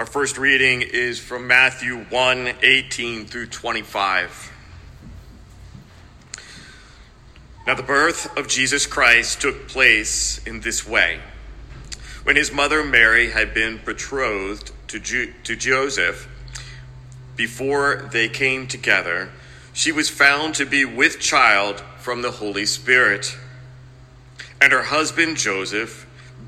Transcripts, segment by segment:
Our first reading is from Matthew 1 18 through 25. Now, the birth of Jesus Christ took place in this way. When his mother Mary had been betrothed to, Ju- to Joseph, before they came together, she was found to be with child from the Holy Spirit. And her husband Joseph,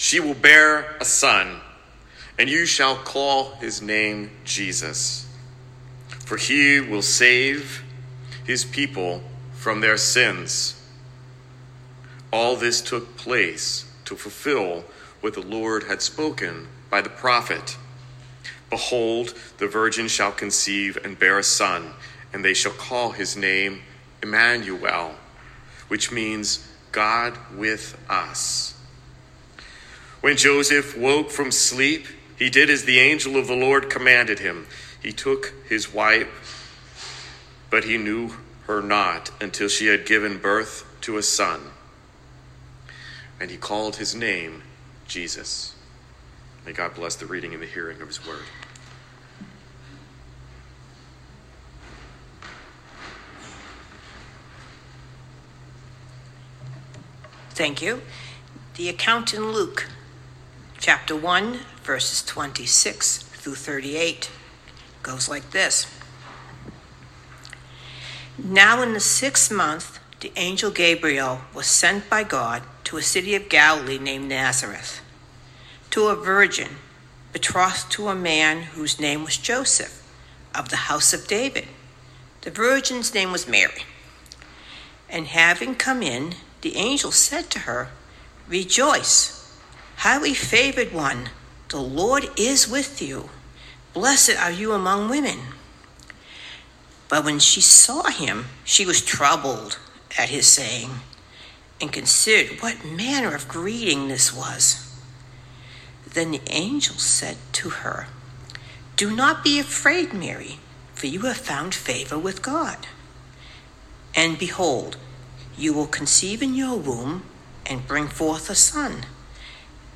She will bear a son, and you shall call his name Jesus for he will save his people from their sins. All this took place to fulfill what the Lord had spoken by the prophet. Behold, the virgin shall conceive and bear a son, and they shall call his name Emmanuel, which means God with us. When Joseph woke from sleep, he did as the angel of the Lord commanded him he took his wife, but he knew her not until she had given birth to a son. And he called his name Jesus. May God bless the reading and the hearing of his word. Thank you. The account in Luke, chapter 1, verses 26 through 38 goes like this Now, in the sixth month, the angel Gabriel was sent by God to a city of Galilee named Nazareth, to a virgin betrothed to a man whose name was Joseph, of the house of David. The virgin's name was Mary. And having come in, the angel said to her, Rejoice, highly favored one, the Lord is with you. Blessed are you among women. But when she saw him, she was troubled at his saying, and considered what manner of greeting this was. Then the angel said to her, Do not be afraid, Mary, for you have found favor with God. And behold, you will conceive in your womb and bring forth a son,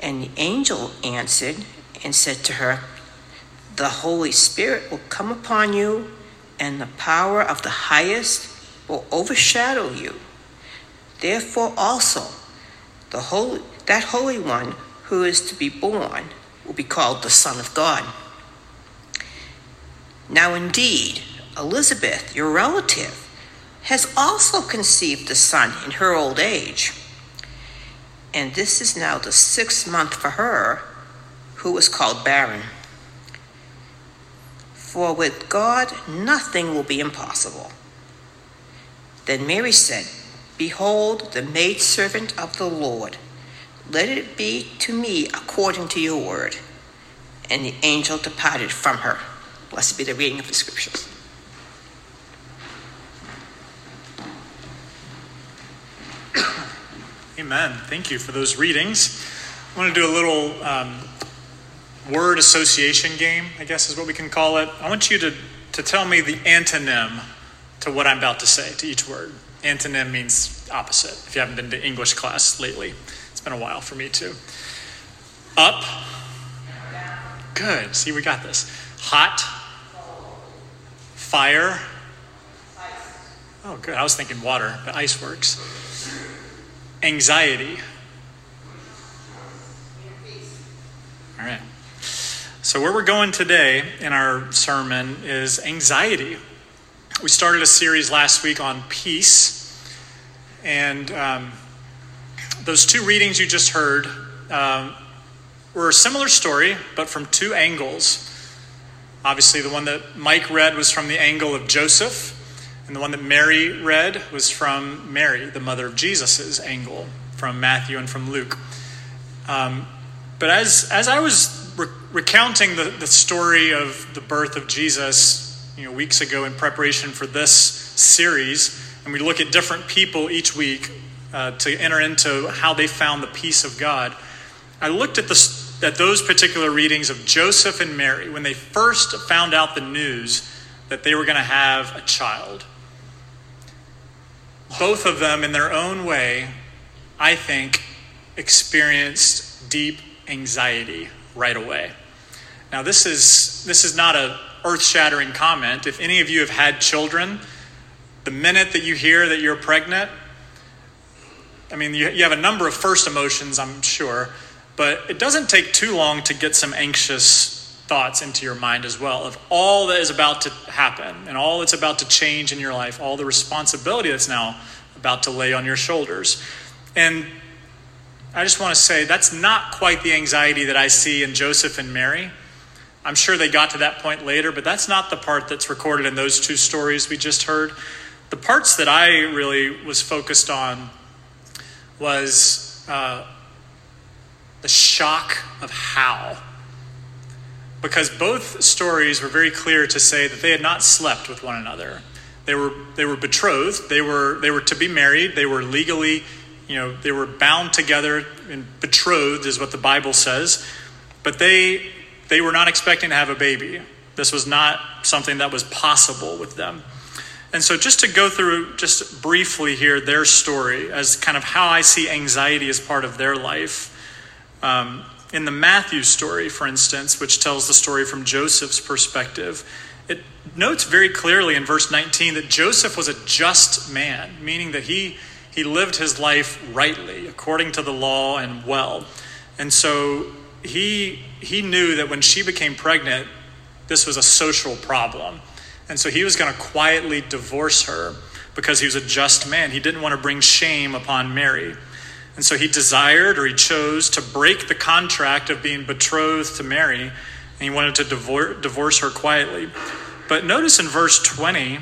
And the angel answered and said to her, the Holy Spirit will come upon you, and the power of the highest will overshadow you. Therefore, also, the holy, that Holy One who is to be born will be called the Son of God. Now, indeed, Elizabeth, your relative, has also conceived a son in her old age. And this is now the sixth month for her, who was called barren. For with God nothing will be impossible. Then Mary said, Behold, the maidservant of the Lord. Let it be to me according to your word. And the angel departed from her. Blessed be the reading of the scriptures. Amen. Thank you for those readings. I want to do a little um, word association game, I guess is what we can call it. I want you to, to tell me the antonym to what I'm about to say, to each word. Antonym means opposite, if you haven't been to English class lately. It's been a while for me too. Up. Good. See, we got this. Hot. Fire. Oh, good. I was thinking water, but ice works. Anxiety. All right. So, where we're going today in our sermon is anxiety. We started a series last week on peace, and um, those two readings you just heard um, were a similar story, but from two angles. Obviously, the one that Mike read was from the angle of Joseph, and the one that Mary read was from Mary, the mother of Jesus' angle, from Matthew and from Luke. Um, but as, as I was re- recounting the, the story of the birth of Jesus, you know, weeks ago in preparation for this series, and we look at different people each week uh, to enter into how they found the peace of God. I looked at the at those particular readings of Joseph and Mary when they first found out the news that they were going to have a child. Both of them, in their own way, I think, experienced deep anxiety right away. Now, this is, this is not a earth shattering comment. If any of you have had children, the minute that you hear that you're pregnant, I mean, you, you have a number of first emotions, I'm sure, but it doesn't take too long to get some anxious thoughts into your mind as well of all that is about to happen and all that's about to change in your life, all the responsibility that's now about to lay on your shoulders. And I just want to say that's not quite the anxiety that I see in Joseph and Mary. I'm sure they got to that point later, but that's not the part that's recorded in those two stories we just heard. The parts that I really was focused on was uh, the shock of how. Because both stories were very clear to say that they had not slept with one another. They were, they were betrothed, they were, they were to be married, they were legally you know, they were bound together and betrothed, is what the Bible says. But they, they were not expecting to have a baby. This was not something that was possible with them. And so, just to go through, just briefly here, their story as kind of how I see anxiety as part of their life. Um, in the Matthew story, for instance, which tells the story from Joseph's perspective, it notes very clearly in verse 19 that Joseph was a just man, meaning that he he lived his life rightly, according to the law and well. And so he, he knew that when she became pregnant, this was a social problem. And so he was going to quietly divorce her because he was a just man. He didn't want to bring shame upon Mary. And so he desired or he chose to break the contract of being betrothed to Mary, and he wanted to divorce, her quietly. But notice in verse 20,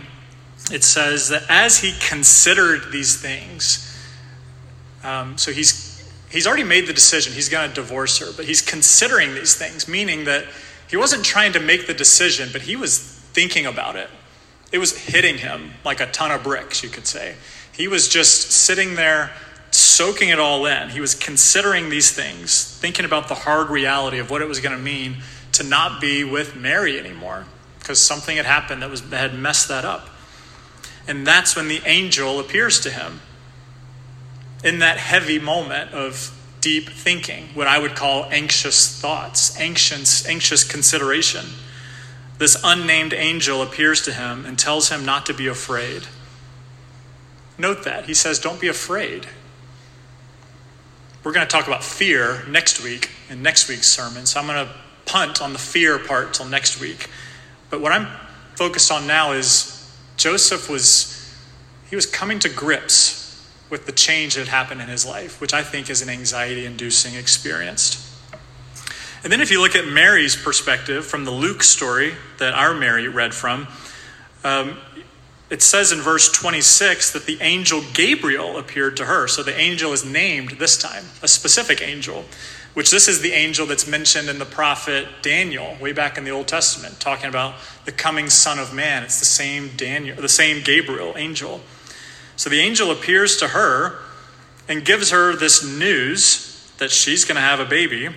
it says that as he considered these things, um, so he's he's already made the decision he's going to divorce her, but he's considering these things, meaning that he wasn't trying to make the decision, but he was thinking about it. It was hitting him like a ton of bricks, you could say. He was just sitting there soaking it all in. He was considering these things, thinking about the hard reality of what it was going to mean to not be with Mary anymore because something had happened that was had messed that up. And that's when the angel appears to him in that heavy moment of deep thinking, what I would call anxious thoughts, anxious, anxious consideration. This unnamed angel appears to him and tells him not to be afraid. Note that. He says, Don't be afraid. We're going to talk about fear next week in next week's sermon, so I'm going to punt on the fear part till next week. But what I'm focused on now is Joseph was he was coming to grips with the change that happened in his life, which I think is an anxiety inducing experience. And then if you look at Mary's perspective from the Luke story that our Mary read from, um, it says in verse 26 that the angel Gabriel appeared to her. So the angel is named this time, a specific angel which this is the angel that's mentioned in the prophet Daniel way back in the Old Testament, talking about the coming Son of Man. It's the same Daniel, the same Gabriel angel. So the angel appears to her and gives her this news that she's going to have a baby.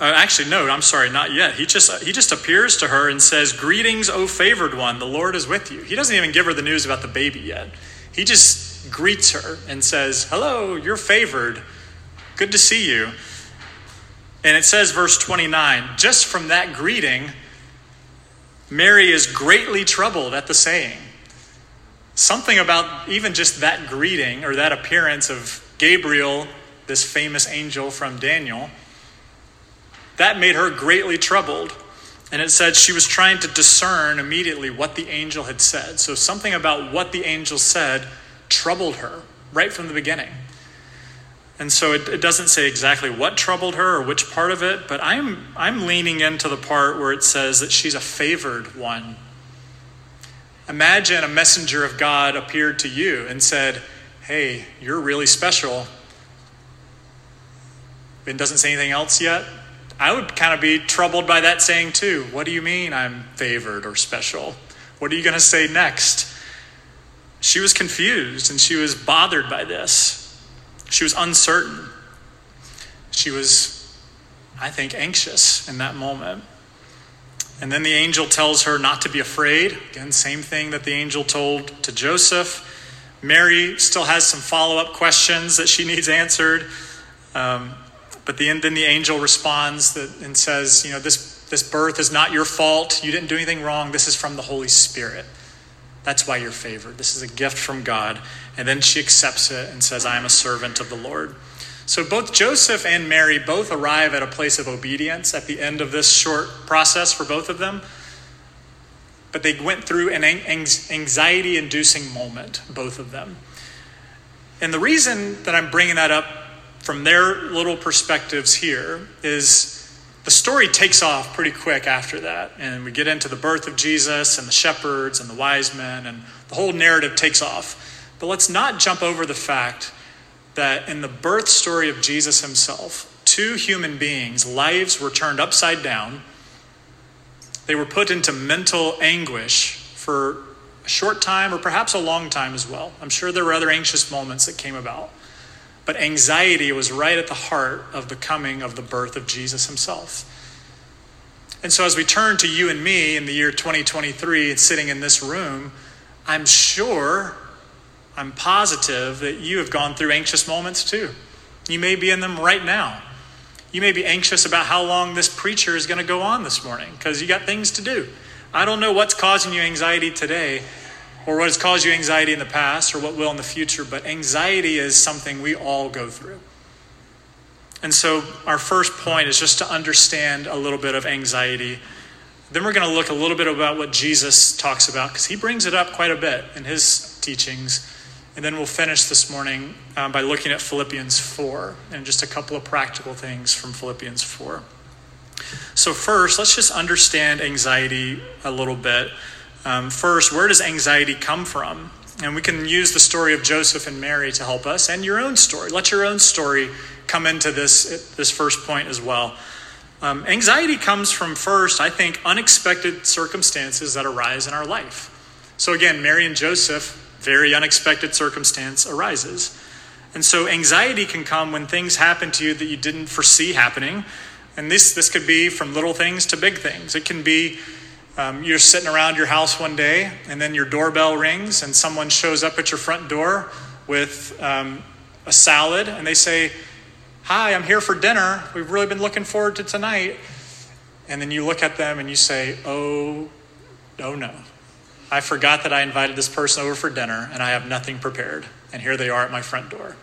Uh, actually, no, I'm sorry, not yet. He just he just appears to her and says, "Greetings, O favored one. The Lord is with you." He doesn't even give her the news about the baby yet. He just greets her and says, "Hello, you're favored." Good to see you. And it says, verse 29, just from that greeting, Mary is greatly troubled at the saying. Something about even just that greeting or that appearance of Gabriel, this famous angel from Daniel, that made her greatly troubled. And it said she was trying to discern immediately what the angel had said. So something about what the angel said troubled her right from the beginning. And so it, it, doesn't say exactly what troubled her or which part of it, but I'm, I'm leaning into the part where it says that she's a favored one. Imagine a messenger of God appeared to you and said, Hey, you're really special. And doesn't say anything else yet. I would kind of be troubled by that saying too. What do you mean I'm favored or special? What are you going to say next? She was confused and she was bothered by this. She was uncertain. She was, I think, anxious in that moment. And then the angel tells her not to be afraid. Again, same thing that the angel told to Joseph. Mary still has some follow up questions that she needs answered. Um, but the, then the angel responds that, and says, You know, this, this birth is not your fault. You didn't do anything wrong. This is from the Holy Spirit. That's why you're favored. This is a gift from God. And then she accepts it and says, I am a servant of the Lord. So both Joseph and Mary both arrive at a place of obedience at the end of this short process for both of them. But they went through an anxiety inducing moment, both of them. And the reason that I'm bringing that up from their little perspectives here is the story takes off pretty quick after that. And we get into the birth of Jesus and the shepherds and the wise men, and the whole narrative takes off. But let's not jump over the fact that in the birth story of Jesus himself, two human beings' lives were turned upside down. They were put into mental anguish for a short time or perhaps a long time as well. I'm sure there were other anxious moments that came about. But anxiety was right at the heart of the coming of the birth of Jesus himself. And so, as we turn to you and me in the year 2023 and sitting in this room, I'm sure, I'm positive that you have gone through anxious moments too. You may be in them right now. You may be anxious about how long this preacher is going to go on this morning because you got things to do. I don't know what's causing you anxiety today, or what has caused you anxiety in the past or what will in the future, but anxiety is something we all go through. And so, our first point is just to understand a little bit of anxiety. Then we're going to look a little bit about what Jesus talks about, because he brings it up quite a bit in his teachings. And then we'll finish this morning um, by looking at Philippians 4 and just a couple of practical things from Philippians 4. So, first, let's just understand anxiety a little bit. Um, first, where does anxiety come from? And we can use the story of Joseph and Mary to help us, and your own story. Let your own story come into this, this first point as well. Um, anxiety comes from, first, I think, unexpected circumstances that arise in our life. So, again, Mary and Joseph, very unexpected circumstance arises. And so, anxiety can come when things happen to you that you didn't foresee happening. And this, this could be from little things to big things. It can be um, you're sitting around your house one day, and then your doorbell rings, and someone shows up at your front door with um, a salad, and they say, Hi, I'm here for dinner. We've really been looking forward to tonight. And then you look at them and you say, Oh, oh no. I forgot that I invited this person over for dinner, and I have nothing prepared. And here they are at my front door.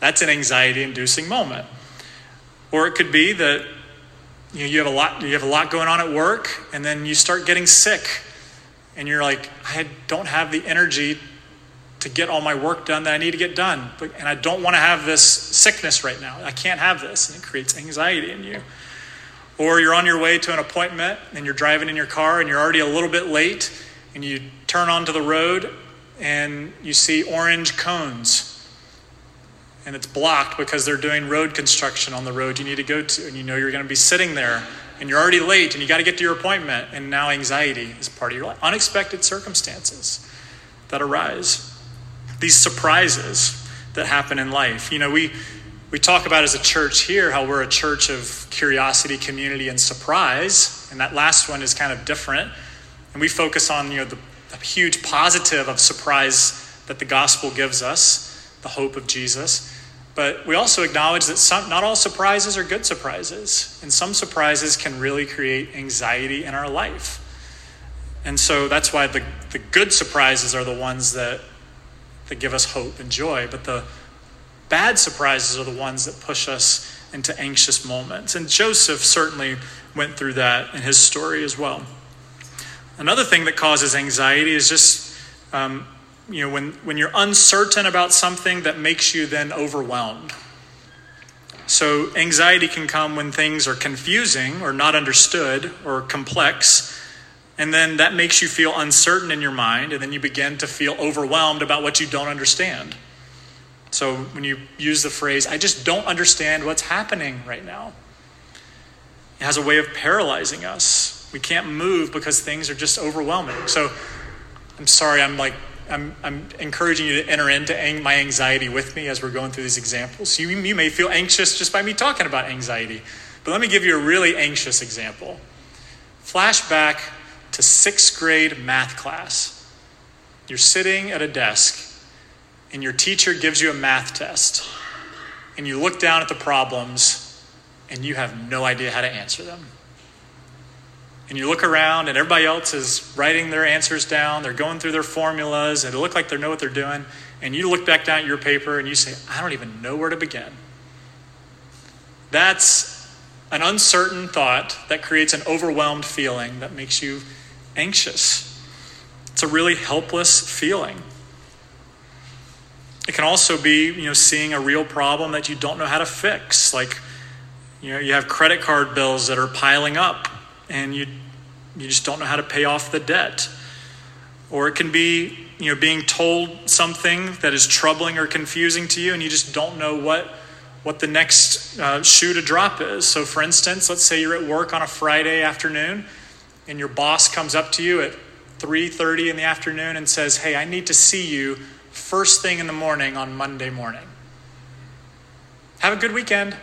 That's an anxiety inducing moment. Or it could be that you, know, you have a lot you have a lot going on at work and then you start getting sick and you're like i don't have the energy to get all my work done that i need to get done but, and i don't want to have this sickness right now. I can't have this. And it creates anxiety in you. Or you're on your way to an appointment and you're driving in your car and you're already a little bit late and you turn onto the road and you see orange cones and it's blocked because they're doing road construction on the road you need to go to, and you know you're going to be sitting there, and you're already late, and you got to get to your appointment, and now anxiety is part of your life. Unexpected circumstances that arise, these surprises that happen in life. You know, we we talk about as a church here how we're a church of curiosity, community, and surprise, and that last one is kind of different, and we focus on you know the, the huge positive of surprise that the gospel gives us the hope of Jesus. But we also acknowledge that some, not all surprises are good surprises, and some surprises can really create anxiety in our life. And so that's why the, the good surprises are the ones that, that give us hope and joy, but the bad surprises are the ones that push us into anxious moments. And Joseph certainly went through that in his story as well. Another thing that causes anxiety is just, um, you know, when, when you're uncertain about something that makes you then overwhelmed. So, anxiety can come when things are confusing or not understood or complex. And then that makes you feel uncertain in your mind, and then you begin to feel overwhelmed about what you don't understand. So, when you use the phrase, I just don't understand what's happening right now, it has a way of paralyzing us. We can't move because things are just overwhelming. So, I'm sorry, I'm like I'm, I'm encouraging you to enter into ang- my anxiety with me as we're going through these examples. You, you may feel anxious just by me talking about anxiety, but let me give you a really anxious example. Flashback to sixth grade math class. You're sitting at a desk, and your teacher gives you a math test, and you look down at the problems, and you have no idea how to answer them and you look around and everybody else is writing their answers down, they're going through their formulas, and it look like they know what they're doing, and you look back down at your paper and you say, I don't even know where to begin. That's an uncertain thought that creates an overwhelmed feeling that makes you anxious. It's a really helpless feeling. It can also be, you know, seeing a real problem that you don't know how to fix. Like, you know, you have credit card bills that are piling up and you you just don't know how to pay off the debt. Or it can be, you know, being told something that is troubling or confusing to you and you just don't know what what the next uh, shoe to drop is. So for instance, let's say you're at work on a Friday afternoon and your boss comes up to you at 3:30 in the afternoon and says, "Hey, I need to see you first thing in the morning on Monday morning." Have a good weekend.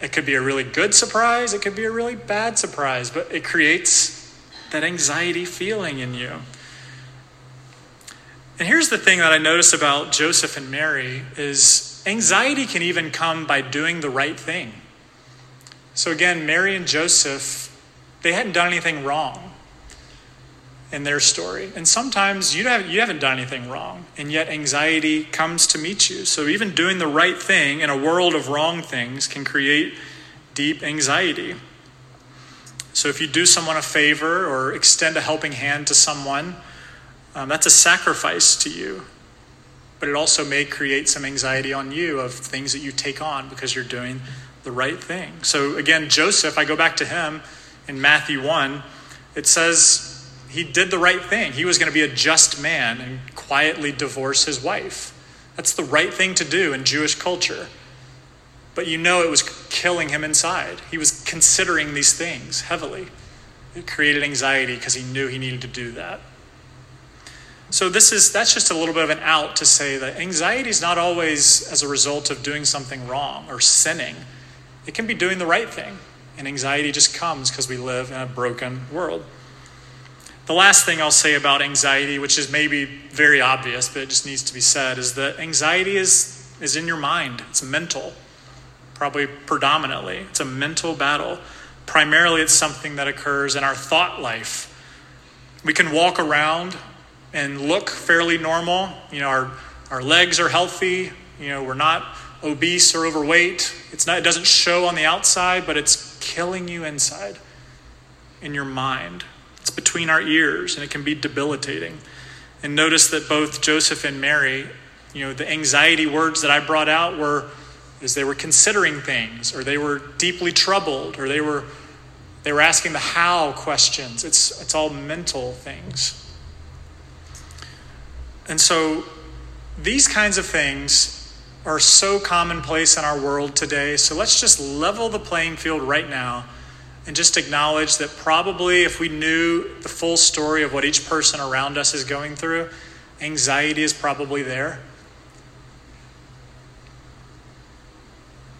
It could be a really good surprise, it could be a really bad surprise, but it creates that anxiety feeling in you. And here's the thing that I notice about Joseph and Mary is anxiety can even come by doing the right thing. So again, Mary and Joseph, they hadn't done anything wrong in their story. And sometimes you, have, you haven't done anything wrong, and yet anxiety comes to meet you. So even doing the right thing in a world of wrong things can create deep anxiety. So if you do someone a favor or extend a helping hand to someone, um, that's a sacrifice to you. But it also may create some anxiety on you of things that you take on because you're doing the right thing. So again, Joseph, I go back to him in Matthew 1, it says he did the right thing. He was going to be a just man and quietly divorce his wife. That's the right thing to do in Jewish culture. But you know it was killing him inside. He was considering these things heavily. It created anxiety because he knew he needed to do that. So this is that's just a little bit of an out to say that anxiety is not always as a result of doing something wrong or sinning. It can be doing the right thing. And anxiety just comes because we live in a broken world. The last thing I'll say about anxiety, which is maybe very obvious, but it just needs to be said, is that anxiety is, is in your mind. It's mental, probably predominantly. It's a mental battle. Primarily, it's something that occurs in our thought life. We can walk around and look fairly normal. You know, our, our legs are healthy. You know, we're not obese or overweight. It's not, it doesn't show on the outside, but it's killing you inside in your mind. It's between our ears and it can be debilitating. And notice that both Joseph and Mary, you know, the anxiety words that I brought out were as they were considering things or they were deeply troubled or they were they were asking the how questions. It's it's all mental things. And so these kinds of things are so commonplace in our world today. So let's just level the playing field right now and just acknowledge that probably if we knew the full story of what each person around us is going through, anxiety is probably there.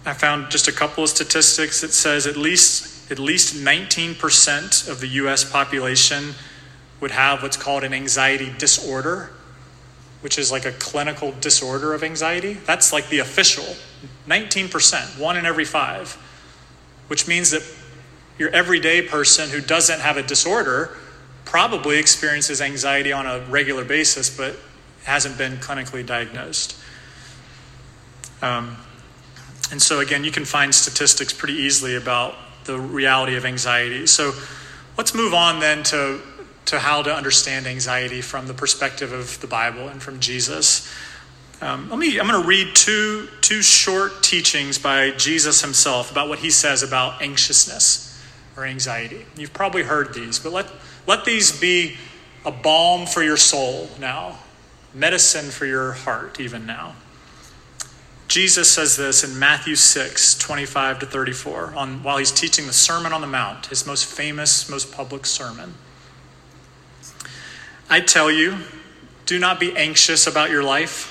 I found just a couple of statistics that says at least at least 19% of the US population would have what's called an anxiety disorder, which is like a clinical disorder of anxiety. That's like the official 19%, one in every 5, which means that your everyday person who doesn't have a disorder probably experiences anxiety on a regular basis, but hasn't been clinically diagnosed. Um, And so, again, you can find statistics pretty easily about the reality of anxiety. So, let's move on then to, to how to understand anxiety from the perspective of the Bible and from Jesus. Um, let me, I'm going to read two, two short teachings by Jesus himself about what he says about anxiousness or anxiety. You've probably heard these, but let, let these be a balm for your soul now, medicine for your heart even now. Jesus says this in Matthew 6, 25 to 34, on, while he's teaching the Sermon on the Mount, his most famous, most public sermon. I tell you, do not be anxious about your life.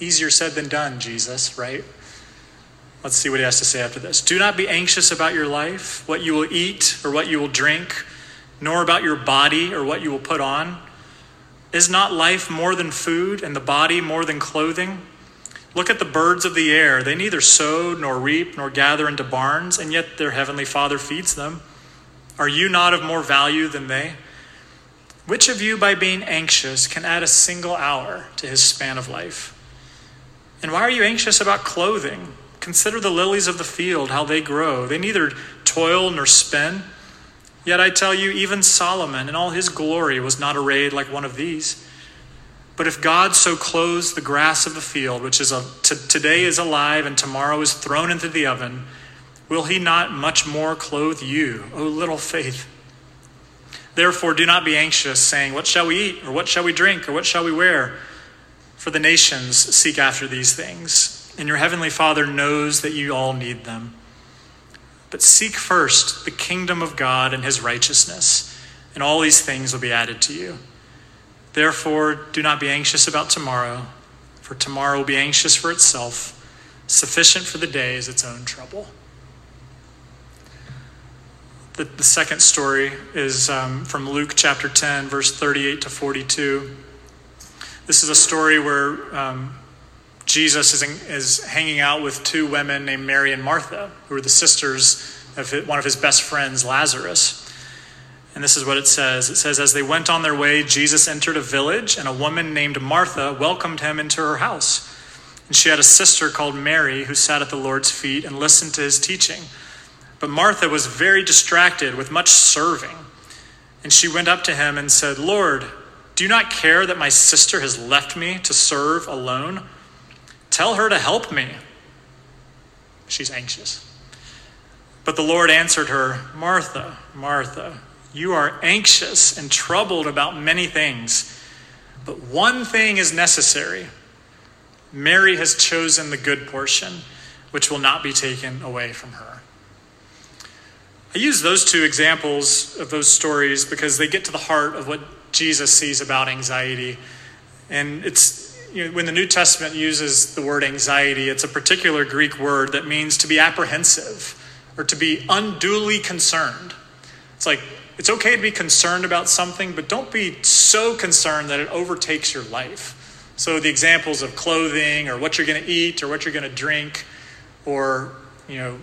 Easier said than done, Jesus, right? Let's see what he has to say after this. Do not be anxious about your life, what you will eat or what you will drink, nor about your body or what you will put on. Is not life more than food, and the body more than clothing? Look at the birds of the air. They neither sow nor reap nor gather into barns, and yet their heavenly Father feeds them. Are you not of more value than they? Which of you, by being anxious, can add a single hour to his span of life? And why are you anxious about clothing? Consider the lilies of the field, how they grow. They neither toil nor spin. Yet I tell you, even Solomon in all his glory was not arrayed like one of these. But if God so clothes the grass of the field, which is a, t- today is alive and tomorrow is thrown into the oven, will he not much more clothe you, O little faith? Therefore, do not be anxious, saying, What shall we eat, or what shall we drink, or what shall we wear? For the nations seek after these things, and your heavenly Father knows that you all need them. But seek first the kingdom of God and his righteousness, and all these things will be added to you. Therefore, do not be anxious about tomorrow, for tomorrow will be anxious for itself. Sufficient for the day is its own trouble. The, the second story is um, from Luke chapter 10, verse 38 to 42. This is a story where um, Jesus is, in, is hanging out with two women named Mary and Martha, who are the sisters of one of his best friends, Lazarus. And this is what it says it says, As they went on their way, Jesus entered a village, and a woman named Martha welcomed him into her house. And she had a sister called Mary who sat at the Lord's feet and listened to his teaching. But Martha was very distracted with much serving. And she went up to him and said, Lord, do you not care that my sister has left me to serve alone? Tell her to help me. She's anxious. But the Lord answered her, Martha, Martha. You are anxious and troubled about many things, but one thing is necessary. Mary has chosen the good portion, which will not be taken away from her. I use those two examples of those stories because they get to the heart of what Jesus sees about anxiety. And it's you know, when the New Testament uses the word anxiety, it's a particular Greek word that means to be apprehensive or to be unduly concerned. It's like it's okay to be concerned about something, but don't be so concerned that it overtakes your life. So the examples of clothing or what you're going to eat or what you're going to drink or, you know,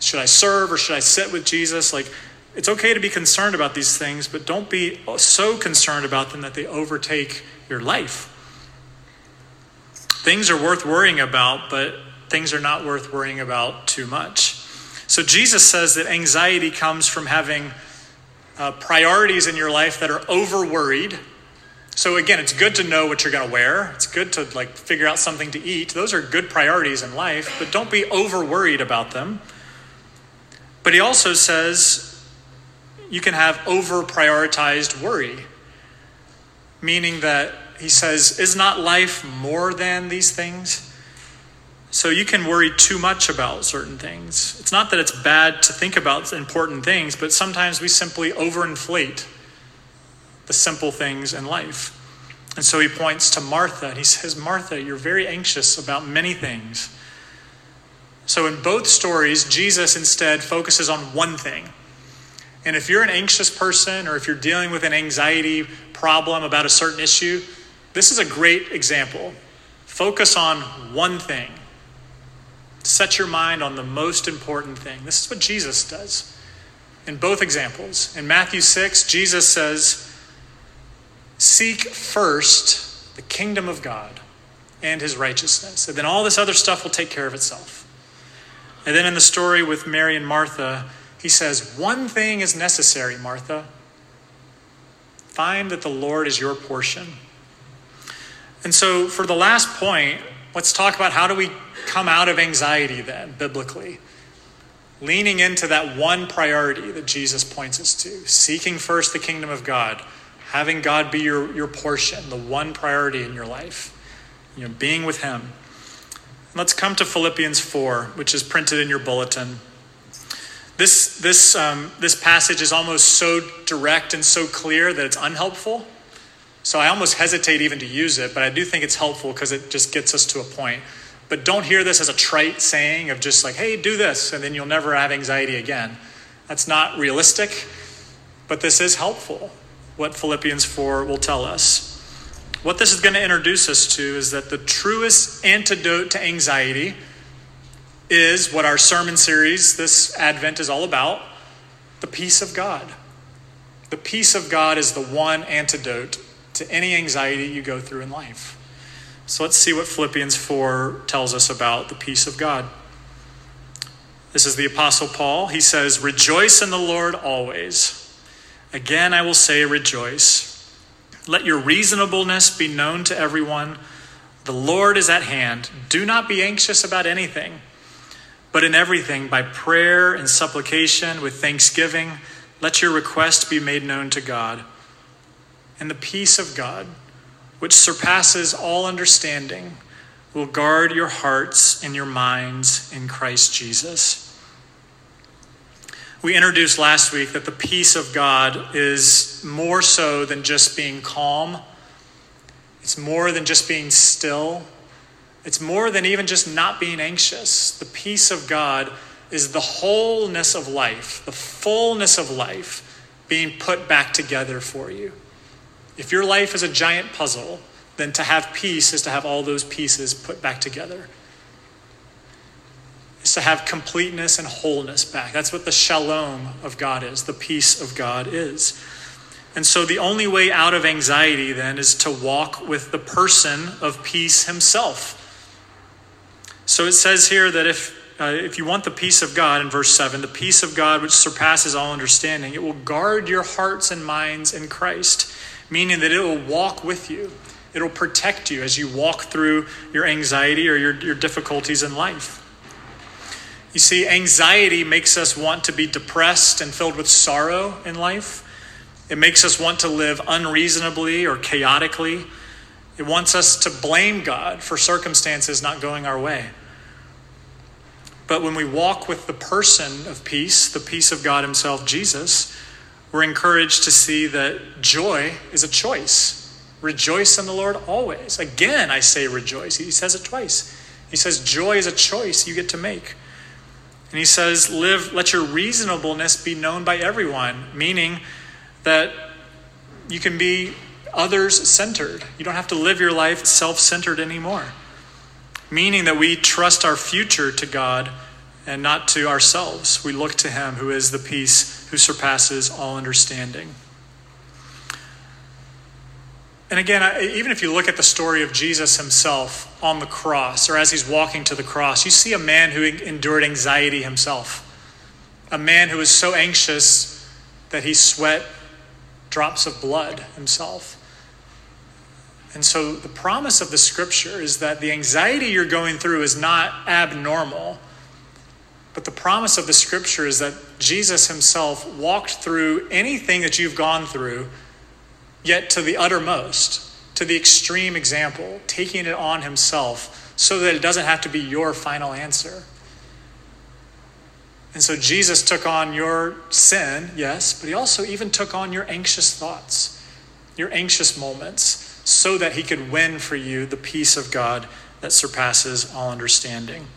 should I serve or should I sit with Jesus? Like, it's okay to be concerned about these things, but don't be so concerned about them that they overtake your life. Things are worth worrying about, but things are not worth worrying about too much. So Jesus says that anxiety comes from having uh, priorities in your life that are over worried. So again, it's good to know what you're going to wear. It's good to like figure out something to eat. Those are good priorities in life, but don't be over worried about them. But he also says you can have over prioritized worry, meaning that he says, is not life more than these things? So you can worry too much about certain things. It's not that it's bad to think about important things, but sometimes we simply overinflate the simple things in life. And so he points to Martha and he says, Martha, you're very anxious about many things. So in both stories, Jesus instead focuses on one thing. And if you're an anxious person or if you're dealing with an anxiety problem about a certain issue, this is a great example. Focus on one thing. Set your mind on the most important thing. This is what Jesus does in both examples. In Matthew 6, Jesus says, Seek first the kingdom of God and his righteousness. And then all this other stuff will take care of itself. And then in the story with Mary and Martha, he says, One thing is necessary, Martha. Find that the Lord is your portion. And so, for the last point, let's talk about how do we come out of anxiety then, biblically. Leaning into that one priority that Jesus points us to, seeking first the kingdom of God, having God be your, your portion, the one priority in your life, you know, being with Him. Let's come to Philippians 4, which is printed in your bulletin. This, this, um, this passage is almost so direct and so clear that it's unhelpful. So I almost hesitate even to use it, but I do think it's helpful because it just gets us to a point. But don't hear this as a trite saying of just like, hey, do this, and then you'll never have anxiety again. That's not realistic, but this is helpful, what Philippians 4 will tell us. What this is going to introduce us to is that the truest antidote to anxiety is what our sermon series this Advent is all about the peace of God. The peace of God is the one antidote to any anxiety you go through in life. So let's see what Philippians 4 tells us about the peace of God. This is the Apostle Paul. He says, Rejoice in the Lord always. Again, I will say, rejoice. Let your reasonableness be known to everyone. The Lord is at hand. Do not be anxious about anything, but in everything, by prayer and supplication with thanksgiving, let your request be made known to God. And the peace of God, which surpasses all understanding, will guard your hearts and your minds in Christ Jesus. We introduced last week that the peace of God is more so than just being calm. It's more than just being still. It's more than even just not being anxious. The peace of God is the wholeness of life, the fullness of life being put back together for you. If your life is a giant puzzle, then to have peace is to have all those pieces put back together is to have completeness and wholeness back. That's what the shalom of God is, the peace of God is. And so the only way out of anxiety then is to walk with the person of peace himself. So it says here that if uh, if you want the peace of God in verse 7, the peace of God which surpasses all understanding, it will guard your hearts and minds in Christ, meaning that it will walk with you. It'll protect you as you walk through your anxiety or your, your difficulties in life. You see, anxiety makes us want to be depressed and filled with sorrow in life. It makes us want to live unreasonably or chaotically. It wants us to blame God for circumstances not going our way. But when we walk with the person of peace, the peace of God Himself, Jesus, we're encouraged to see that joy is a choice. Rejoice in the Lord always. Again, I say rejoice. He says it twice. He says joy is a choice you get to make. And he says, live, let your reasonableness be known by everyone, meaning that you can be others centered. You don't have to live your life self centered anymore. Meaning that we trust our future to God and not to ourselves. We look to Him who is the peace who surpasses all understanding. And again, even if you look at the story of Jesus himself on the cross, or as he's walking to the cross, you see a man who endured anxiety himself. A man who was so anxious that he sweat drops of blood himself. And so the promise of the scripture is that the anxiety you're going through is not abnormal. But the promise of the scripture is that Jesus himself walked through anything that you've gone through yet to the uttermost, to the extreme example, taking it on himself so that it doesn't have to be your final answer. And so Jesus took on your sin, yes, but he also even took on your anxious thoughts, your anxious moments, so that he could win for you the peace of God that surpasses all understanding.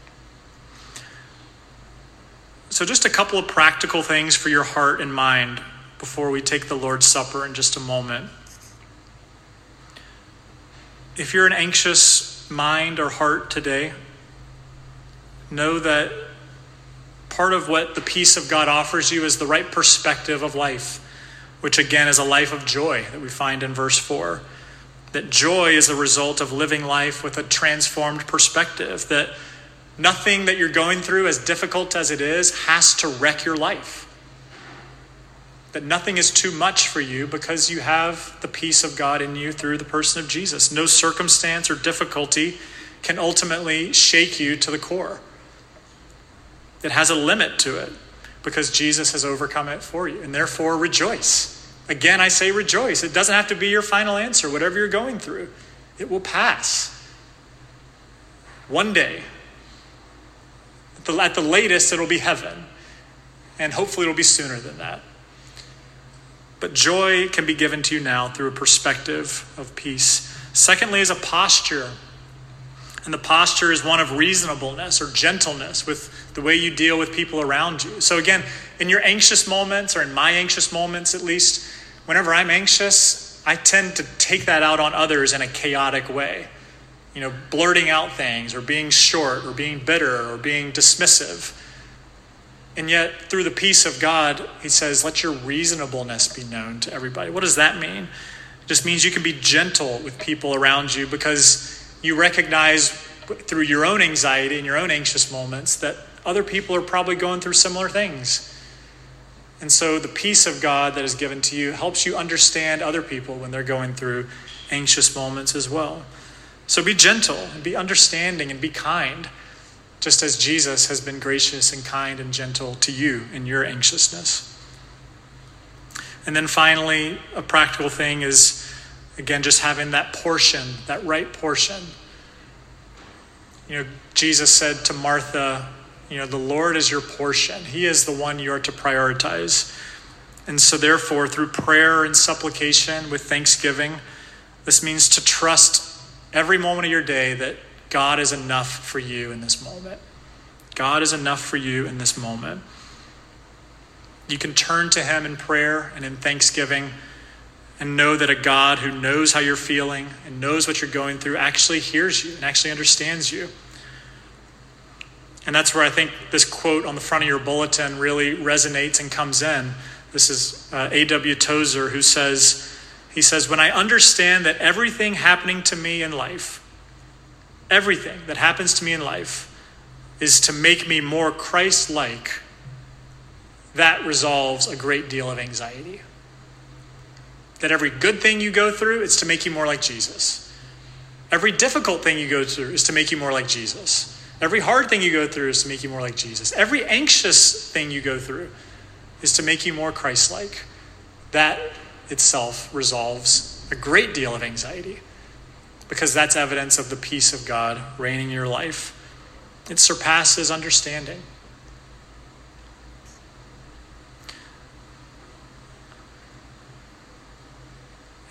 So, just a couple of practical things for your heart and mind before we take the Lord's Supper in just a moment. If you're an anxious mind or heart today, know that part of what the peace of God offers you is the right perspective of life, which again is a life of joy that we find in verse 4. That joy is a result of living life with a transformed perspective. That nothing that you're going through, as difficult as it is, has to wreck your life. That nothing is too much for you because you have the peace of God in you through the person of Jesus. No circumstance or difficulty can ultimately shake you to the core. It has a limit to it because Jesus has overcome it for you. And therefore, rejoice. Again, I say rejoice. It doesn't have to be your final answer, whatever you're going through, it will pass. One day, at the, at the latest, it'll be heaven. And hopefully, it'll be sooner than that. But joy can be given to you now through a perspective of peace. Secondly, is a posture. And the posture is one of reasonableness or gentleness with the way you deal with people around you. So, again, in your anxious moments, or in my anxious moments at least, whenever I'm anxious, I tend to take that out on others in a chaotic way. You know, blurting out things, or being short, or being bitter, or being dismissive. And yet, through the peace of God, he says, let your reasonableness be known to everybody. What does that mean? It just means you can be gentle with people around you because you recognize through your own anxiety and your own anxious moments that other people are probably going through similar things. And so the peace of God that is given to you helps you understand other people when they're going through anxious moments as well. So be gentle and be understanding and be kind just as Jesus has been gracious and kind and gentle to you in your anxiousness. And then finally, a practical thing is, again, just having that portion, that right portion. You know, Jesus said to Martha, you know, the Lord is your portion. He is the one you are to prioritize. And so, therefore, through prayer and supplication with thanksgiving, this means to trust every moment of your day that God is enough for you in this moment. God is enough for you in this moment. You can turn to Him in prayer and in thanksgiving and know that a God who knows how you're feeling and knows what you're going through actually hears you and actually understands you. And that's where I think this quote on the front of your bulletin really resonates and comes in. This is uh, A.W. Tozer who says, he says, When I understand that everything happening to me in life everything that happens to me in life is to make me more Christ like, that resolves a great deal of anxiety. That every good thing you go through is to make you more like Jesus. Every difficult thing you go through is to make you more like Jesus. Every hard thing you go through is to make you more like Jesus. Every anxious thing you go through is to make you more Christ like. That itself resolves a great deal of anxiety because that's evidence of the peace of God reigning in your life. It surpasses understanding.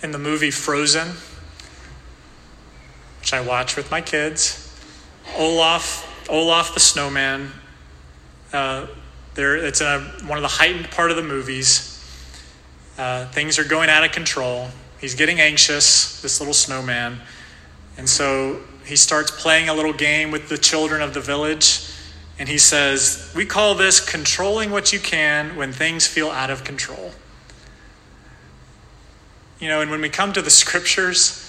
In the movie Frozen, which I watch with my kids, Olaf, Olaf the snowman, uh, there, it's a, one of the heightened part of the movies. Uh, things are going out of control. He's getting anxious, this little snowman. And so he starts playing a little game with the children of the village. And he says, We call this controlling what you can when things feel out of control. You know, and when we come to the scriptures,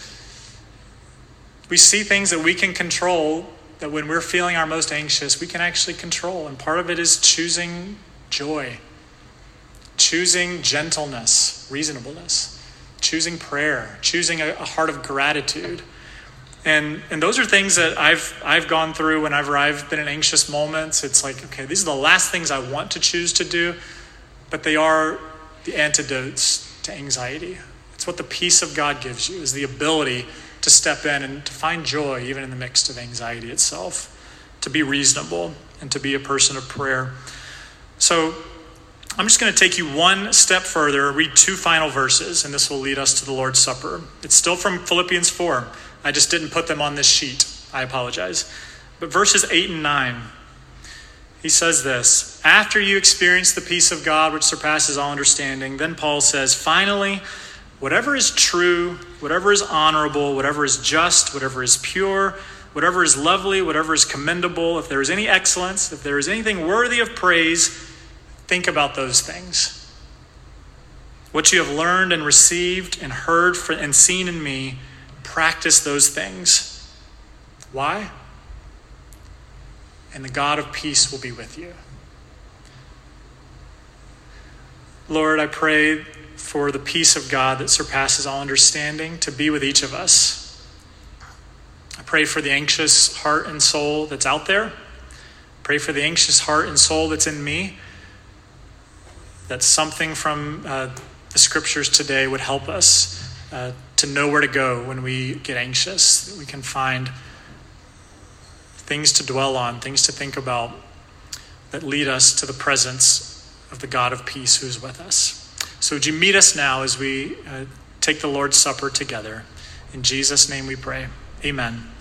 we see things that we can control that when we're feeling our most anxious, we can actually control. And part of it is choosing joy, choosing gentleness, reasonableness, choosing prayer, choosing a, a heart of gratitude. And, and those are things that I've, I've gone through whenever I've been in anxious moments. It's like, okay, these are the last things I want to choose to do, but they are the antidotes to anxiety. It's what the peace of God gives you, is the ability to step in and to find joy even in the midst of anxiety itself, to be reasonable and to be a person of prayer. So I'm just going to take you one step further, read two final verses, and this will lead us to the Lord's Supper. It's still from Philippians 4. I just didn't put them on this sheet. I apologize. But verses 8 and 9, he says this After you experience the peace of God, which surpasses all understanding, then Paul says, Finally, whatever is true, whatever is honorable, whatever is just, whatever is pure, whatever is lovely, whatever is commendable, if there is any excellence, if there is anything worthy of praise, think about those things. What you have learned and received and heard and seen in me practice those things. Why? And the God of peace will be with you. Lord, I pray for the peace of God that surpasses all understanding to be with each of us. I pray for the anxious heart and soul that's out there. Pray for the anxious heart and soul that's in me. That something from uh, the scriptures today would help us uh, to know where to go when we get anxious, that we can find things to dwell on, things to think about that lead us to the presence of the God of peace who is with us. So, would you meet us now as we uh, take the Lord's Supper together? In Jesus' name we pray. Amen.